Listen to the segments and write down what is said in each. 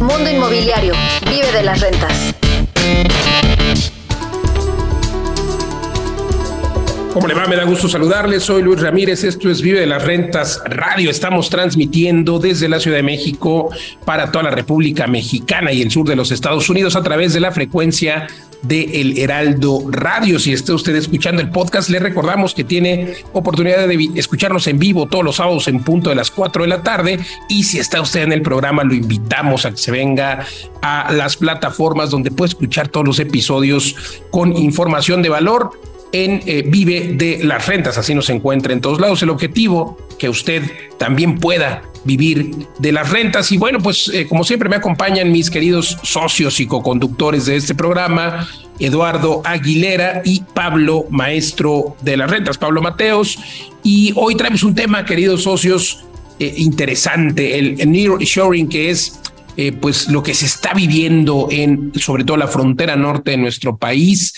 Mundo Inmobiliario. Vive de las rentas. ¿Cómo le va? Me da gusto saludarles. Soy Luis Ramírez. Esto es Vive de las Rentas Radio. Estamos transmitiendo desde la Ciudad de México para toda la República Mexicana y el sur de los Estados Unidos a través de la frecuencia de El Heraldo Radio. Si está usted escuchando el podcast, le recordamos que tiene oportunidad de escucharnos en vivo todos los sábados en punto de las 4 de la tarde. Y si está usted en el programa, lo invitamos a que se venga a las plataformas donde puede escuchar todos los episodios con información de valor en eh, Vive de las Rentas, así nos encuentra en todos lados. El objetivo, que usted también pueda vivir de las rentas. Y bueno, pues eh, como siempre me acompañan mis queridos socios y co-conductores de este programa, Eduardo Aguilera y Pablo, maestro de las rentas, Pablo Mateos. Y hoy traemos un tema, queridos socios, eh, interesante, el, el nearshoring, que es pues lo que se está viviendo en sobre todo la frontera norte de nuestro país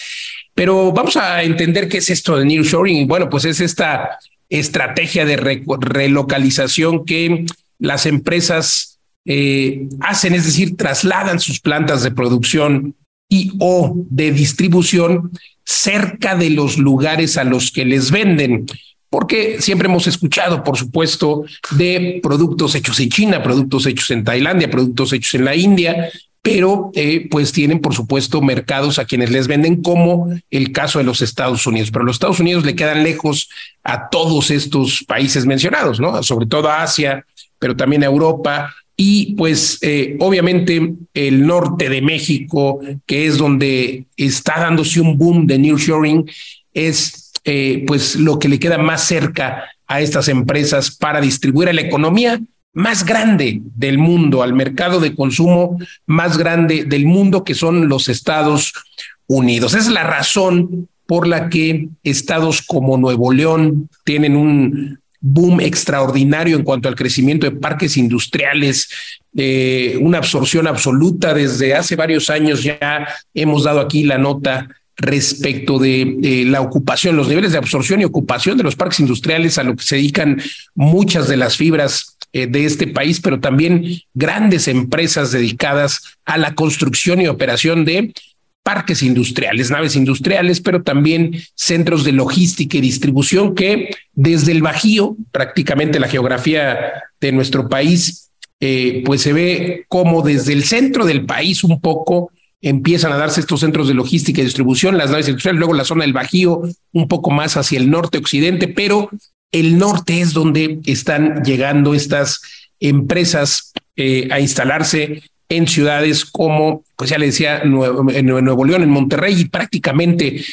pero vamos a entender qué es esto de nearshoring. Bueno, pues es esta estrategia de relocalización que las empresas eh, hacen, es decir, trasladan sus plantas de producción y o de distribución cerca de los lugares a los que les venden. Porque siempre hemos escuchado, por supuesto, de productos hechos en China, productos hechos en Tailandia, productos hechos en la India, pero eh, pues tienen, por supuesto, mercados a quienes les venden, como el caso de los Estados Unidos. Pero los Estados Unidos le quedan lejos a todos estos países mencionados, ¿no? Sobre todo a Asia, pero también a Europa. Y pues eh, obviamente el norte de México, que es donde está dándose un boom de nearshoring, es eh, pues lo que le queda más cerca a estas empresas para distribuir a la economía más grande del mundo, al mercado de consumo más grande del mundo, que son los Estados Unidos. es la razón por la que estados como Nuevo León tienen un boom extraordinario en cuanto al crecimiento de parques industriales, eh, una absorción absoluta. Desde hace varios años ya hemos dado aquí la nota respecto de la ocupación, los niveles de absorción y ocupación de los parques industriales a lo que se dedican muchas de las fibras eh, de este país, pero también grandes empresas dedicadas a la construcción y operación de parques industriales, naves industriales, pero también centros de logística y distribución que desde el Bajío, prácticamente la geografía de nuestro país, eh, pues se ve como desde el centro del país un poco empiezan a darse estos centros de logística y distribución, las naves industriales, luego la zona del Bajío, un poco más hacia el norte-occidente, pero el norte es donde están llegando estas empresas eh, a instalarse en ciudades como, pues ya le decía, Nuevo, en Nuevo León, en Monterrey y prácticamente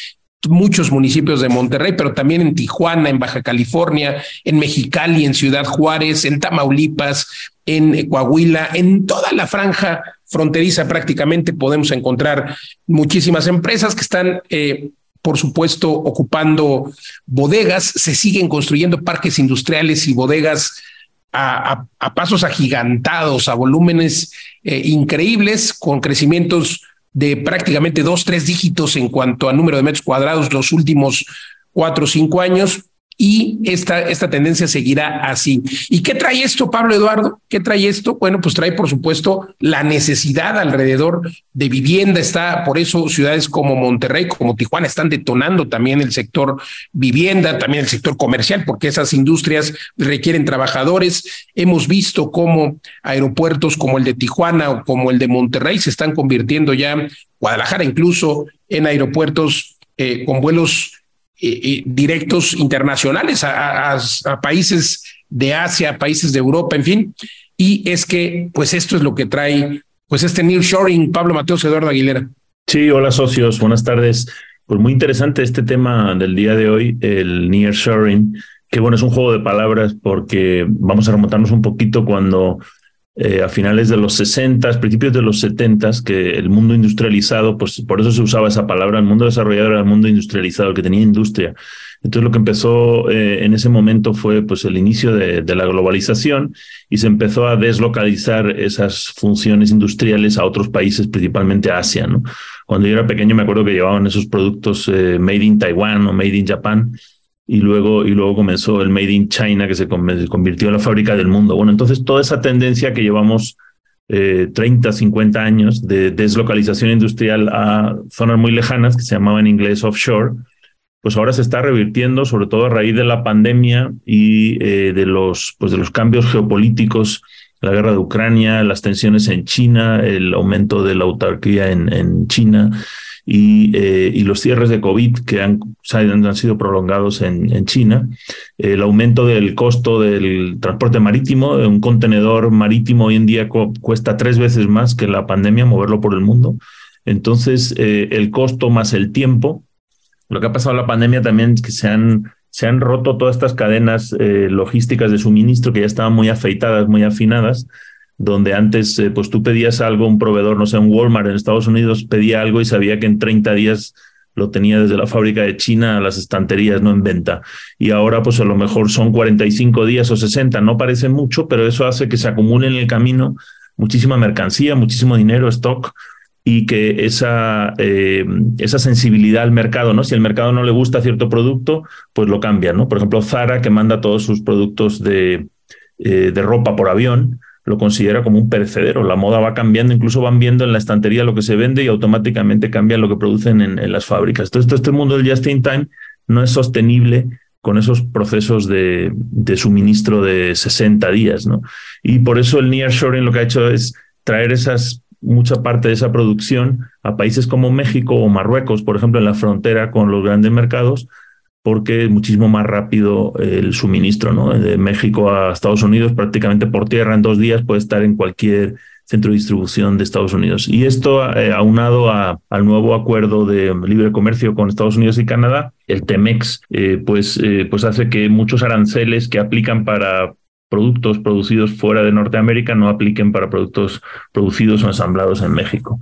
muchos municipios de Monterrey, pero también en Tijuana, en Baja California, en Mexicali, en Ciudad Juárez, en Tamaulipas, en Coahuila, en toda la franja fronteriza prácticamente podemos encontrar muchísimas empresas que están eh, por supuesto, ocupando bodegas, se siguen construyendo parques industriales y bodegas a, pasos agigantados, a volúmenes eh, increíbles, con crecimientos de prácticamente dos, tres dígitos en cuanto a número de metros cuadrados los últimos cuatro o cinco años y esta, esta tendencia seguirá así. ¿Y qué trae esto, Pablo Eduardo? ¿Qué trae esto? Bueno, pues trae, por supuesto, la necesidad alrededor de vivienda. Está, por eso, ciudades como Monterrey, como Tijuana, están detonando también el sector vivienda, también el sector comercial, porque esas industrias requieren trabajadores. Hemos visto cómo aeropuertos como el de Tijuana o como el de Monterrey se están convirtiendo ya, Guadalajara incluso, en aeropuertos eh, con vuelos directos internacionales a, países de Asia, países de Europa, en fin. Y es que, pues esto es lo que trae, pues este nearshoring, Pablo Mateos, Eduardo Aguilera. Sí, hola socios, buenas tardes. Pues muy interesante este tema del día de hoy, el nearshoring, que bueno, es un juego de palabras porque vamos a remontarnos un poquito cuando eh, a finales de los 60, principios de los 70, que el mundo industrializado, pues por eso se usaba esa palabra, el mundo desarrollado era el mundo industrializado, que tenía industria. Entonces lo que empezó eh, en ese momento fue pues el inicio de, la globalización y se empezó a deslocalizar esas funciones industriales a otros países, principalmente a Asia. Cuando yo era pequeño me acuerdo que llevaban esos productos eh, made in Taiwan o made in Japan y luego, y luego comenzó el Made in China, que se convirtió en la fábrica del mundo. Bueno, entonces toda esa tendencia que llevamos 30, 50 años de deslocalización industrial a zonas muy lejanas, que se llamaba en inglés offshore, pues ahora se está revirtiendo, sobre todo a raíz de la pandemia y eh, de, los, pues de los cambios geopolíticos, la guerra de Ucrania, las tensiones en China, el aumento de la autarquía en China y, eh, y, los cierres de COVID que han, han sido prolongados en, en, China, el aumento del costo del transporte marítimo, un contenedor marítimo hoy en día cuesta tres veces más que la pandemia moverlo por el mundo. Entonces, eh, el costo más el tiempo lo que ha pasado en la pandemia también es que se han, se han roto todas estas cadenas eh, logísticas de suministro que ya estaban muy afeitadas, muy afinadas, donde antes eh, pues tú pedías algo, un proveedor, no sé, un Walmart en Estados Unidos pedía algo y sabía que en 30 días lo tenía desde la fábrica de China a las estanterías, no en venta. Y ahora pues a lo mejor son 45 días o 60, no parece mucho, pero eso hace que se acumule en el camino muchísima mercancía, muchísimo dinero, stock, y que esa, eh, esa sensibilidad al mercado, ¿no? Si el mercado no le gusta cierto producto, pues lo cambia, ¿no? Por ejemplo, Zara, que manda todos sus productos de, eh, de ropa por avión, lo considera como un perecedero. La moda va cambiando, incluso van viendo en la estantería lo que se vende y automáticamente cambian lo que producen en, las fábricas. Entonces, este mundo del just in time no es sostenible con esos procesos de, de suministro de 60 días, ¿no? Y por eso el nearshoring lo que ha hecho es traer esas mucha parte de esa producción a países como México o Marruecos, por ejemplo, en la frontera con los grandes mercados, porque es muchísimo más rápido el suministro, ¿no? De México a Estados Unidos, prácticamente por tierra en dos días puede estar en cualquier centro de distribución de Estados Unidos. Y esto, eh, aunado al nuevo acuerdo de libre comercio con Estados Unidos y Canadá, el TEMEX, eh, pues, eh, pues hace que muchos aranceles que aplican para productos producidos fuera de Norteamérica no apliquen para productos producidos o ensamblados en México.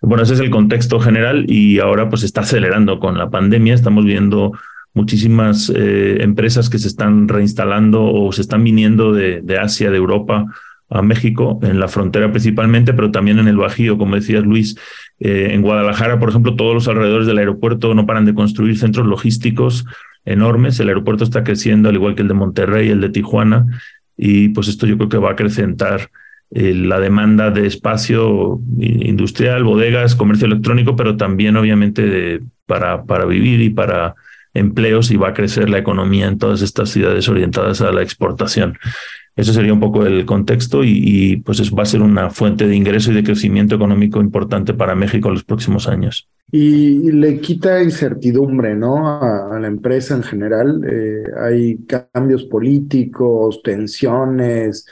Bueno, ese es el contexto general y ahora pues está acelerando con la pandemia. Estamos viendo muchísimas eh, empresas que se están reinstalando o se están viniendo de, de, Asia, de Europa a México, en la frontera principalmente, pero también en el Bajío, como decías Luis. Eh, en Guadalajara, por ejemplo, todos los alrededores del aeropuerto no paran de construir centros logísticos enormes. El aeropuerto está creciendo, al igual que el de Monterrey, el de Tijuana, y pues esto yo creo que va a acrecentar eh, la demanda de espacio industrial, bodegas, comercio electrónico, pero también obviamente para, para vivir y para empleos y va a crecer la economía en todas estas ciudades orientadas a la exportación. Ese sería un poco el contexto y, y pues va a ser una fuente de ingreso y de crecimiento económico importante para México en los próximos años y le quita incertidumbre, ¿no? A, la empresa en general. Eh, hay cambios políticos, tensiones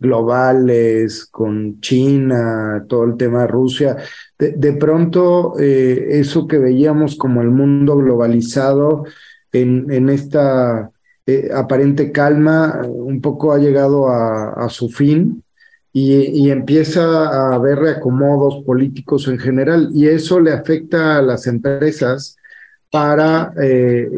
globales con China, todo el tema de Rusia. De, pronto, eh, eso que veíamos como el mundo globalizado en, en esta eh, aparente calma, un poco ha llegado a, su fin y, empieza a haber reacomodos políticos en general y eso le afecta a las empresas para eh,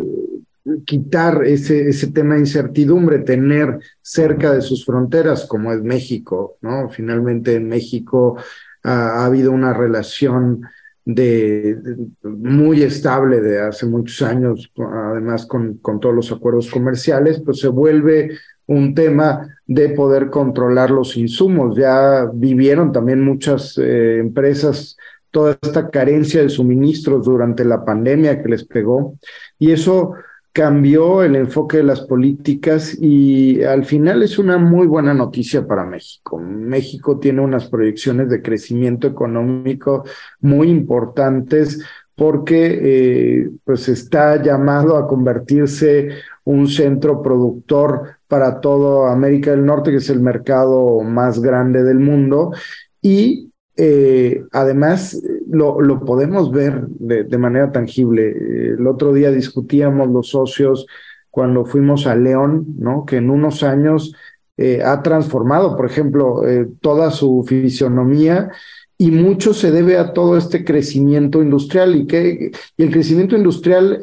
quitar ese, ese tema de incertidumbre, tener cerca de sus fronteras, como es México, ¿no? Finalmente en México ha habido una relación de, muy estable de hace muchos años, además con, con todos los acuerdos comerciales, pues se vuelve un tema de poder controlar los insumos. Ya vivieron también muchas eh, empresas toda esta carencia de suministros durante la pandemia que les pegó y eso cambió el enfoque de las políticas y al final es una muy buena noticia para México. México tiene unas proyecciones de crecimiento económico muy importantes porque eh, pues está llamado a convertirse un centro productor para toda América del Norte, que es el mercado más grande del mundo. Y eh, además lo, lo, podemos ver de, manera tangible. El otro día discutíamos los socios cuando fuimos a León, ¿no? Que en unos años eh, ha transformado, por ejemplo, eh, toda su fisionomía y mucho se debe a todo este crecimiento industrial y que y el crecimiento industrial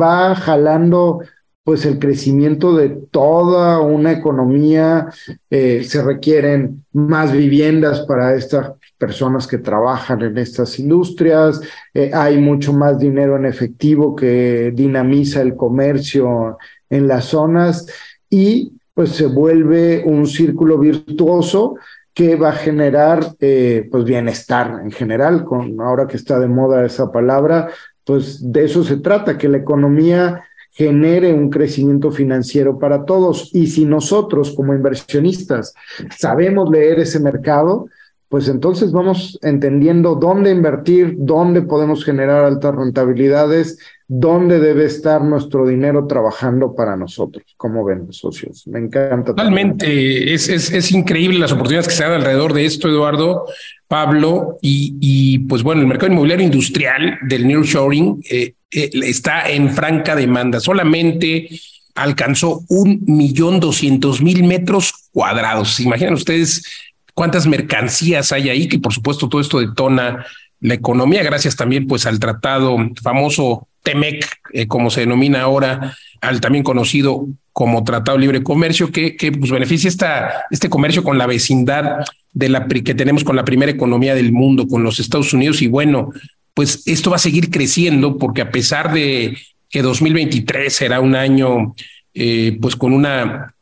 va jalando pues el crecimiento de toda una economía, eh, se requieren más viviendas para estas personas que trabajan en estas industrias, eh, hay mucho más dinero en efectivo que dinamiza el comercio en las zonas y pues se vuelve un círculo virtuoso que va a generar eh, pues bienestar en general, con ahora que está de moda esa palabra, pues de eso se trata, que la economía genere un crecimiento financiero para todos. Y si nosotros como inversionistas sabemos leer ese mercado, pues entonces vamos entendiendo dónde invertir, dónde podemos generar altas rentabilidades, dónde debe estar nuestro dinero trabajando para nosotros. ¿Cómo ven, socios? Me encanta. Totalmente. Es, es, es, increíble las oportunidades que se dan alrededor de esto, Eduardo, Pablo, y, y pues bueno, el mercado inmobiliario industrial del nearshoring eh, eh, está en franca demanda. Solamente alcanzó un millón doscientos mil metros cuadrados. Imaginan ustedes cuántas mercancías hay ahí, que por supuesto todo esto detona la economía, gracias también pues al tratado famoso TEMEC, eh, como se denomina ahora, al también conocido como Tratado Libre Comercio, que, que pues beneficia esta, este comercio con la vecindad de la que tenemos con la primera economía del mundo, con los Estados Unidos, y bueno, pues esto va a seguir creciendo porque a pesar de que 2023 será un año eh, pues con una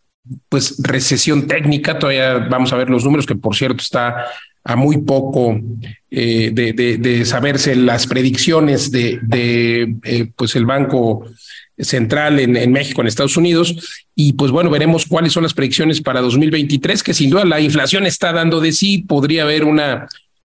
pues recesión técnica, todavía vamos a ver los números, que por cierto está a muy poco eh, de, de, saberse las predicciones de, de eh, pues el Banco Central en, en, México, en Estados Unidos. Y pues bueno, veremos cuáles son las predicciones para 2023, que sin duda la inflación está dando de sí, podría haber una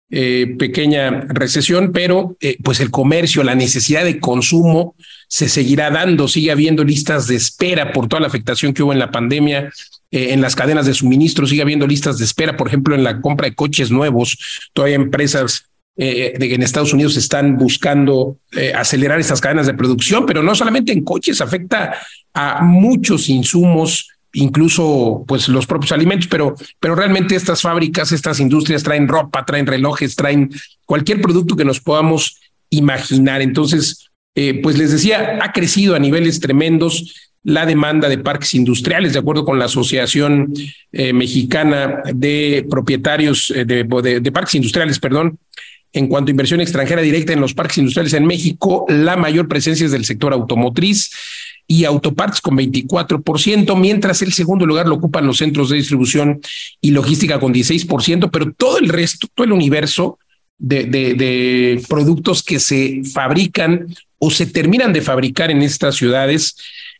eh, pequeña recesión, pero eh, pues el comercio, la necesidad de consumo se seguirá dando, sigue habiendo listas de espera por toda la afectación que hubo en la pandemia. Eh, en las cadenas de suministro sigue habiendo listas de espera, por ejemplo, en la compra de coches nuevos. Todavía empresas de, en Estados Unidos están buscando acelerar estas cadenas de producción, pero no solamente en coches, afecta a muchos insumos incluso pues los propios alimentos, pero, pero realmente estas fábricas, estas industrias traen ropa, traen relojes, traen cualquier producto que nos podamos imaginar. Entonces, eh, pues les decía, ha crecido a niveles tremendos la demanda de parques industriales, de acuerdo con la Asociación eh, Mexicana de Propietarios eh, de, Parques Industriales, perdón, en cuanto a inversión extranjera directa en los parques industriales en México, la mayor presencia es del sector automotriz y autoparts con 24%, mientras el segundo lugar lo ocupan los centros de distribución y logística con 16%, pero todo el resto, todo el universo de productos que se fabrican o se terminan de fabricar en estas ciudades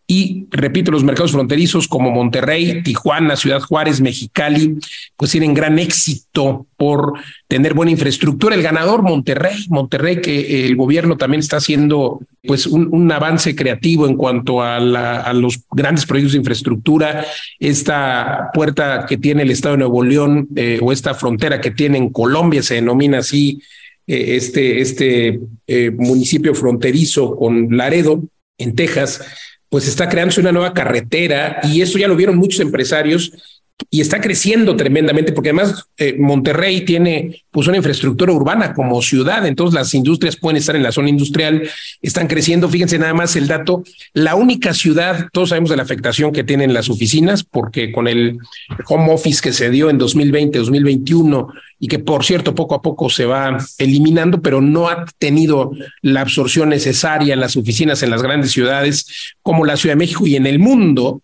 y repito, los mercados fronterizos como Monterrey, Tijuana, Ciudad Juárez, Mexicali, pues tienen gran éxito por tener buena infraestructura. El ganador, Monterrey, Monterrey, que el gobierno también está haciendo pues un, avance creativo en cuanto a, los grandes proyectos de infraestructura. Esta puerta que tiene el Estado de Nuevo León eh, o esta frontera que tiene en Colombia se denomina así eh, este, este eh, municipio fronterizo con Laredo, en Texas pues está creándose una nueva carretera y eso ya lo vieron muchos empresarios y está creciendo tremendamente porque además eh, Monterrey tiene pues una infraestructura urbana como ciudad, entonces las industrias pueden estar en la zona industrial, están creciendo, fíjense nada más el dato, la única ciudad, todos sabemos de la afectación que tienen las oficinas porque con el home office que se dio en 2020, 2021 y que por cierto poco a poco se va eliminando, pero no ha tenido la absorción necesaria en las oficinas en las grandes ciudades como la Ciudad de México y en el mundo,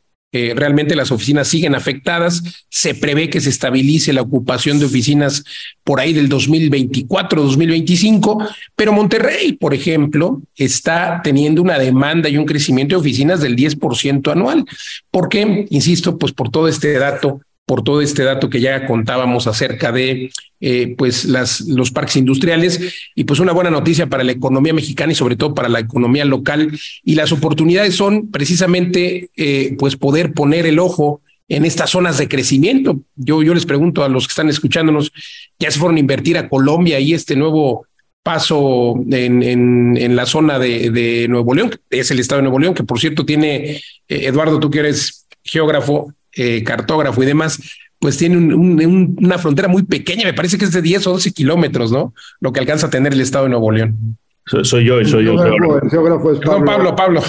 realmente las oficinas siguen afectadas. Se prevé que se estabilice la ocupación de oficinas por ahí del 2024, 2025, pero Monterrey, por ejemplo, está teniendo una demanda y un crecimiento de oficinas del 10% anual. ¿Por qué? Insisto, pues por todo este dato por todo este dato que ya contábamos acerca de eh, pues los parques industriales. Y pues una buena noticia para la economía mexicana y sobre todo para la economía local. Y las oportunidades son precisamente eh, pues poder poner el ojo en estas zonas de crecimiento. Yo, yo les pregunto a los que están escuchándonos, ya se fueron a invertir a Colombia y este nuevo paso en, en, la zona de, Nuevo León, es el estado de Nuevo León, que por cierto tiene, eh, Eduardo, tú que eres geógrafo, eh, cartógrafo y demás, pues tiene un, un, una frontera muy pequeña, me parece que es de 10 o 12 kilómetros, ¿no? Lo que alcanza a tener el estado de Nuevo León. Soy, soy yo, soy yo. El geógrafo es Pablo. Pablo, Pablo.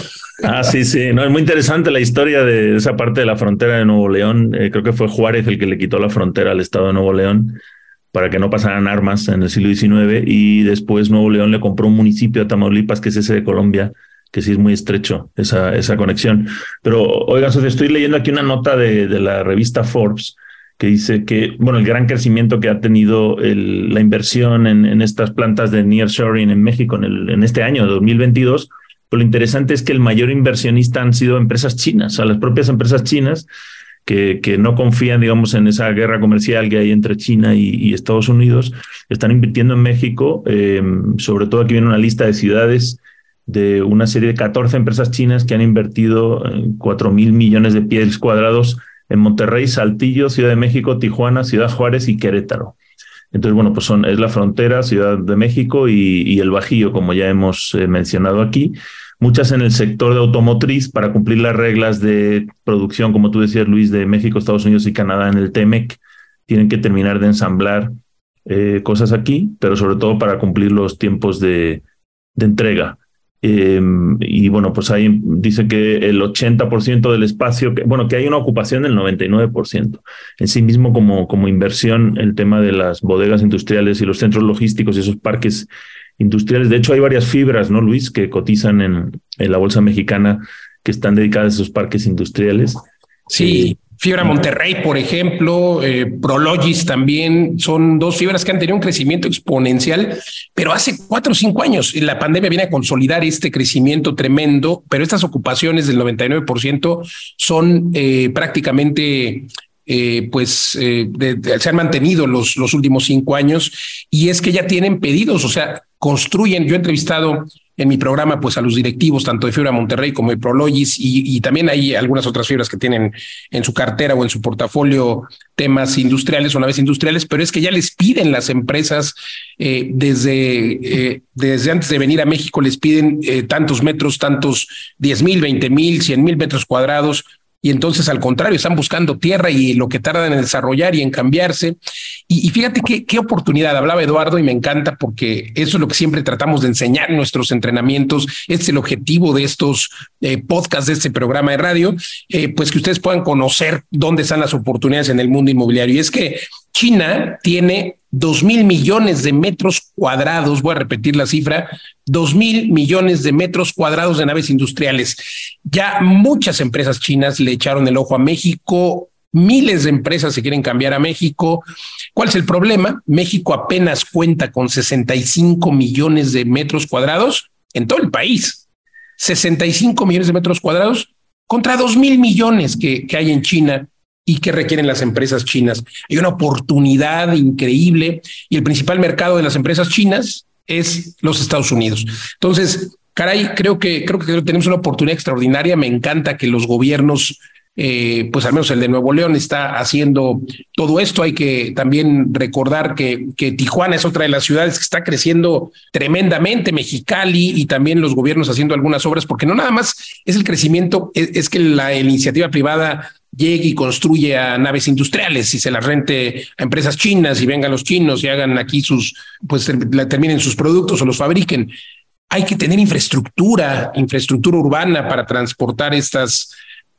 Ah, sí, sí. No, es muy interesante la historia de esa parte de la frontera de Nuevo León. Eh, creo que fue Juárez el que le quitó la frontera al estado de Nuevo León para que no pasaran armas en el siglo XIX y después Nuevo León le compró un municipio a Tamaulipas, que es ese de Colombia, que sí es muy estrecho esa, esa conexión. Pero, oiga, Sofía, estoy leyendo aquí una nota de, de la revista Forbes que dice que, bueno, el gran crecimiento que ha tenido la inversión en, estas plantas de nearshoring en México en, en este año, 2022, pero lo interesante es que el mayor inversionista han sido empresas chinas, o sea, las propias empresas chinas que, que no confían, digamos, en esa guerra comercial que hay entre China y, Estados Unidos, están invirtiendo en México. Eh, sobre todo aquí viene una lista de ciudades de una serie de 14 empresas chinas que han invertido 4 mil millones de pies cuadrados en Monterrey, Saltillo, Ciudad de México, Tijuana, Ciudad Juárez y Querétaro. Entonces, bueno, pues son, es la frontera, Ciudad de México y, el Bajío, como ya hemos eh, mencionado aquí. Muchas en el sector de automotriz para cumplir las reglas de producción, como tú decías, Luis, de México, Estados Unidos y Canadá en el TEMEC. Tienen que terminar de ensamblar eh, cosas aquí, pero sobre todo para cumplir los tiempos de entrega. Em, y bueno, pues ahí dice que el 80% del espacio, que, bueno, que hay una ocupación del 99%. En sí mismo, como, como inversión, el tema de las bodegas industriales y los centros logísticos y esos parques industriales. De hecho, hay varias fibras, ¿no, Luis?, que cotizan en, en la bolsa mexicana que están dedicadas a esos parques industriales. Sí, eh, Fibra Monterrey, por ejemplo, eh, Prologis también, son dos fibras que han tenido un crecimiento exponencial, pero hace cuatro o cinco años la pandemia viene a consolidar este crecimiento tremendo, pero estas ocupaciones del 99% son eh, prácticamente eh, pues eh, se han mantenido los, los últimos cinco años y es que ya tienen pedidos, o sea, construyen. Yo he entrevistado en mi programa pues a los directivos tanto de Fibra Monterrey como de Prologis y, también hay algunas otras fibras que tienen en su cartera o en su portafolio temas industriales o naves industriales, pero es que ya les piden las empresas eh, desde, eh, desde antes de venir a México, les piden eh, tantos metros, tantos 10 mil, 20 mil, 100 mil metros cuadrados y entonces al contrario, están buscando tierra y lo que tardan en desarrollar y en cambiarse. Y, fíjate qué, qué oportunidad, hablaba Eduardo y me encanta porque eso es lo que siempre tratamos de enseñar en nuestros entrenamientos, este es el objetivo de estos eh, podcasts, de este programa de radio, eh, pues que ustedes puedan conocer dónde están las oportunidades en el mundo inmobiliario. Y es que China tiene dos mil millones de metros cuadrados, voy a repetir la cifra, dos mil millones de metros cuadrados de naves industriales. Ya muchas empresas chinas le echaron el ojo a México, miles de empresas se quieren cambiar a México. ¿Cuál es el problema? México apenas cuenta con 65 millones de metros cuadrados en todo el país. 65 millones de metros cuadrados contra dos mil millones que hay en China y que requieren las empresas chinas. Hay una oportunidad increíble y el principal mercado de las empresas chinas es los Estados Unidos. Entonces, caray, creo que creo que tenemos una oportunidad extraordinaria. Me encanta que los gobiernos eh, pues al menos el de Nuevo León está haciendo todo esto. Hay que también recordar que, que Tijuana es otra de las ciudades que está creciendo tremendamente, Mexicali y también los gobiernos haciendo algunas obras, porque no nada más es el crecimiento, es, que la iniciativa privada llegue y construye a naves industriales y se las rente a empresas chinas y vengan los chinos y hagan aquí sus, pues terminen sus productos o los fabriquen. Hay que tener infraestructura, infraestructura urbana para transportar estas,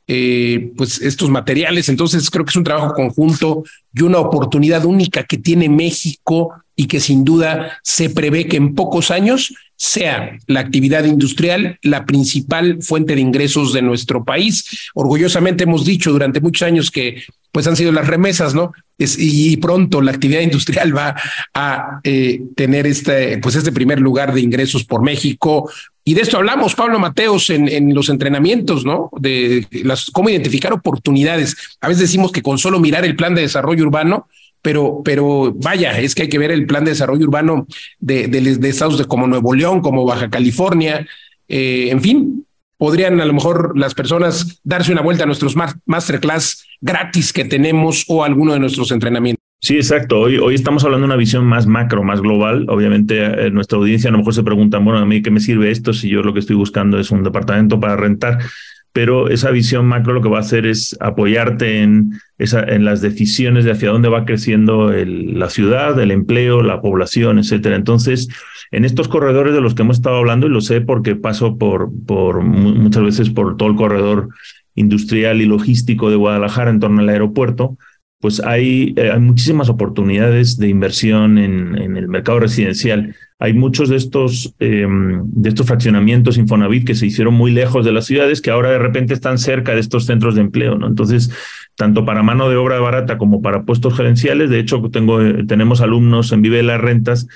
eh, pues estos materiales. Entonces creo que es un trabajo conjunto y una oportunidad única que tiene México y que sin duda se prevé que en pocos años sea la actividad industrial la principal fuente de ingresos de nuestro país. Orgullosamente hemos dicho durante muchos años que pues han sido las remesas, ¿no? y pronto la actividad industrial va a eh, tener este, pues este primer lugar de ingresos por México. Y de esto hablamos, Pablo Mateos, en, en los entrenamientos, ¿no? De las, cómo identificar oportunidades. A veces decimos que con solo mirar el plan de desarrollo urbano, pero, pero vaya, es que hay que ver el plan de desarrollo urbano de, de, estados de como Nuevo León, como Baja California, eh, en fin, podrían a lo mejor las personas darse una vuelta a nuestros masterclass gratis que tenemos o alguno de nuestros entrenamientos. Sí, exacto. Hoy, hoy estamos hablando de una visión más macro, más global. Obviamente, eh, nuestra audiencia a lo mejor se pregunta, bueno, a mí qué me sirve esto si yo lo que estoy buscando es un departamento para rentar pero esa visión macro lo que va a hacer es apoyarte en, esa, en las decisiones de hacia dónde va creciendo la ciudad, el empleo, la población, etcétera. Entonces, en estos corredores de los que hemos estado hablando, y lo sé porque paso por, muchas veces por todo el corredor industrial y logístico de Guadalajara en torno al aeropuerto, pues hay, eh, hay muchísimas oportunidades de inversión en, en, el mercado residencial. Hay muchos de estos, em, de estos fraccionamientos Infonavit que se hicieron muy lejos de las ciudades que ahora de repente están cerca de estos centros de empleo. ¿no? Entonces, tanto para mano de obra barata como para puestos gerenciales, de hecho, tengo, tenemos alumnos en Vive de las Rentas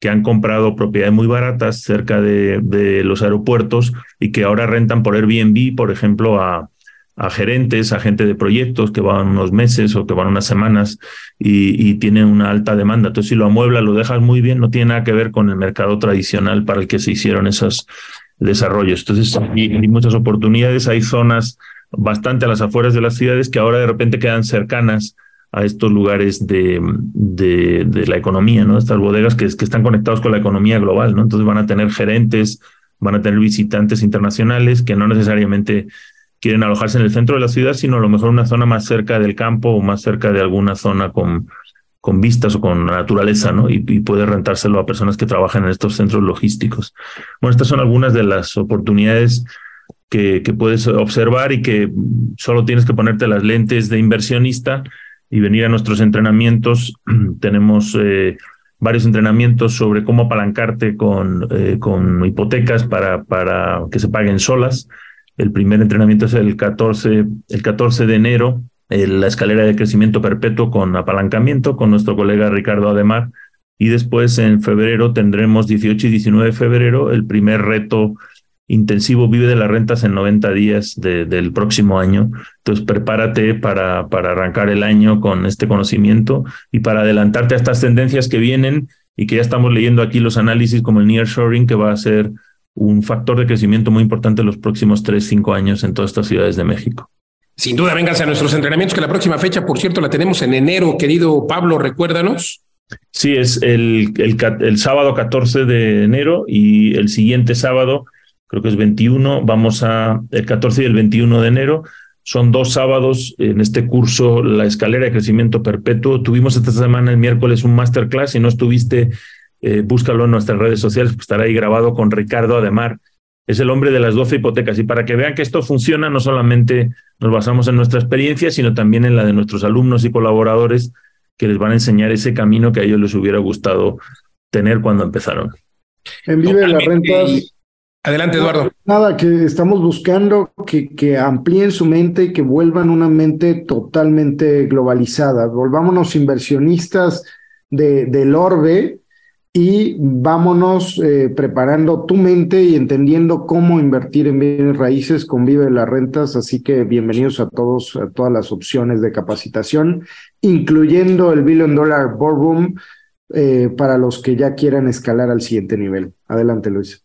que han comprado propiedades muy baratas cerca de, de los aeropuertos y que ahora rentan por Airbnb, por ejemplo, a, a gerentes, a gente de proyectos que van unos meses o que van unas semanas y, tienen una alta demanda. Entonces, si lo amueblas, lo dejas muy bien, no tiene nada que ver con el mercado tradicional para el que se hicieron esos desarrollos. Entonces, hay, muchas oportunidades, hay zonas bastante a las afueras de las ciudades que ahora de repente quedan cercanas a estos lugares de, de, de la economía, ¿no? Estas bodegas que, que están conectados con la economía global, ¿no? Entonces van a tener gerentes, van a tener visitantes internacionales que no necesariamente quieren alojarse en el centro de la ciudad, sino a lo mejor una zona más cerca del campo o más cerca de alguna zona con, con vistas o con naturaleza, ¿no? Y, y, puede rentárselo a personas que trabajan en estos centros logísticos. Bueno, estas son algunas de las oportunidades que, puedes observar y que solo tienes que ponerte las lentes de inversionista y venir a nuestros entrenamientos. Tenemos eh, varios entrenamientos sobre cómo apalancarte con, eh, con hipotecas para, para que se paguen solas. El primer entrenamiento es el 14, el 14 de enero, en la escalera de crecimiento perpetuo con apalancamiento con nuestro colega Ricardo Ademar. Y después en febrero tendremos 18 y 19 de febrero el primer reto intensivo Vive de las Rentas en 90 días de, del próximo año. Entonces prepárate para, para arrancar el año con este conocimiento y para adelantarte a estas tendencias que vienen y que ya estamos leyendo aquí los análisis como el nearshoring que va a ser un factor de crecimiento muy importante en los próximos tres, cinco años en todas estas ciudades de México. Sin duda, vénganse a nuestros entrenamientos, que la próxima fecha, por cierto, la tenemos en enero, querido Pablo, recuérdanos. Sí, es el, el, el sábado 14 de enero y el siguiente sábado, creo que es 21, vamos a el 14 y el 21 de enero. Son dos sábados en este curso, la escalera de crecimiento perpetuo. Tuvimos esta semana, el miércoles, un masterclass. Si no estuviste, eh, búscalo en nuestras redes sociales, estará ahí grabado con Ricardo Ademar. Es el hombre de las 12 hipotecas. Y para que vean que esto funciona, no solamente nos basamos en nuestra experiencia, sino también en la de nuestros alumnos y colaboradores que les van a enseñar ese camino que a ellos les hubiera gustado tener cuando empezaron. En Vive las Rentas. Adelante, Eduardo. Nada, que estamos buscando que, que amplíen su mente y que vuelvan una mente totalmente globalizada. Volvámonos inversionistas de, del orbe y vámonos eh, preparando tu mente y entendiendo cómo invertir en bienes raíces con Vive las Rentas. Así que bienvenidos a todos, a todas las opciones de capacitación, incluyendo el Billion Dollar Boardroom eh, para los que ya quieran escalar al siguiente nivel. Adelante, Luis.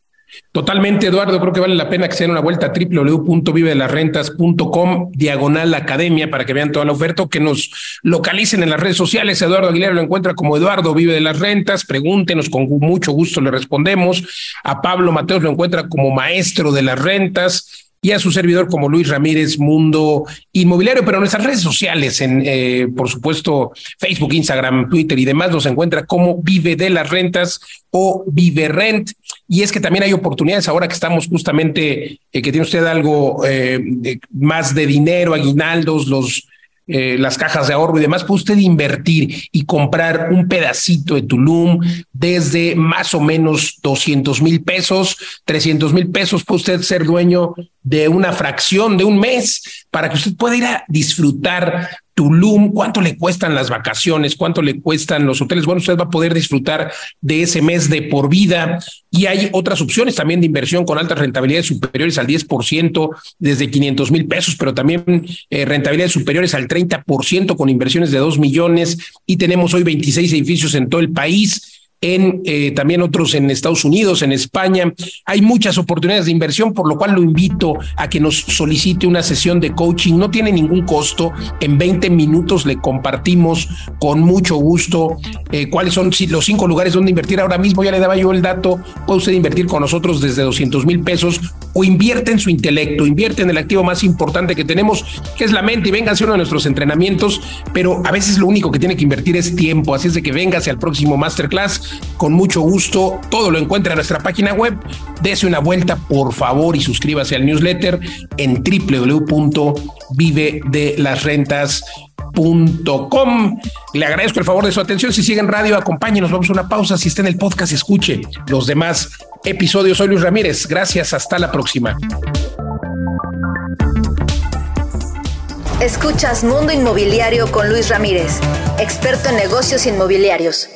Totalmente, Eduardo. Creo que vale la pena que se den una vuelta a www.vivedelasrentas.com, diagonal academia, para que vean toda la oferta que nos localicen en las redes sociales. Eduardo Aguilera lo encuentra como Eduardo Vive de las Rentas. Pregúntenos, con mucho gusto le respondemos. A Pablo Mateos lo encuentra como maestro de las rentas y a su servidor como Luis Ramírez Mundo Inmobiliario, pero en nuestras redes sociales, en eh, por supuesto Facebook, Instagram, Twitter y demás, nos encuentra como Vive de las Rentas o Vive Rent. Y es que también hay oportunidades ahora que estamos justamente, eh, que tiene usted algo eh, de, más de dinero, aguinaldos, los eh, las cajas de ahorro y demás, puede usted invertir y comprar un pedacito de Tulum desde más o menos 200 mil pesos, 300 mil pesos, puede usted ser dueño de una fracción de un mes para que usted pueda ir a disfrutar Tulum, cuánto le cuestan las vacaciones, cuánto le cuestan los hoteles. Bueno, usted va a poder disfrutar de ese mes de por vida. Y hay otras opciones también de inversión con altas rentabilidades superiores al 10%, desde 500 mil pesos, pero también eh, rentabilidades superiores al 30% con inversiones de 2 millones. Y tenemos hoy 26 edificios en todo el país en eh, también otros en Estados Unidos, en España. Hay muchas oportunidades de inversión, por lo cual lo invito a que nos solicite una sesión de coaching. No tiene ningún costo. En 20 minutos le compartimos con mucho gusto eh, cuáles son los cinco lugares donde invertir. Ahora mismo ya le daba yo el dato. Puede usted invertir con nosotros desde 200 mil pesos o invierte en su intelecto, invierte en el activo más importante que tenemos, que es la mente, y véngase uno de nuestros entrenamientos, pero a veces lo único que tiene que invertir es tiempo. Así es de que véngase al próximo masterclass con mucho gusto. Todo lo encuentra en nuestra página web. Dese una vuelta, por favor, y suscríbase al newsletter en www.vivedelasrentas.com Le agradezco el favor de su atención. Si sigue en radio, acompáñenos. Vamos a una pausa. Si está en el podcast, escuche los demás episodios. Soy Luis Ramírez. Gracias. Hasta la próxima. Escuchas Mundo Inmobiliario con Luis Ramírez, experto en negocios inmobiliarios.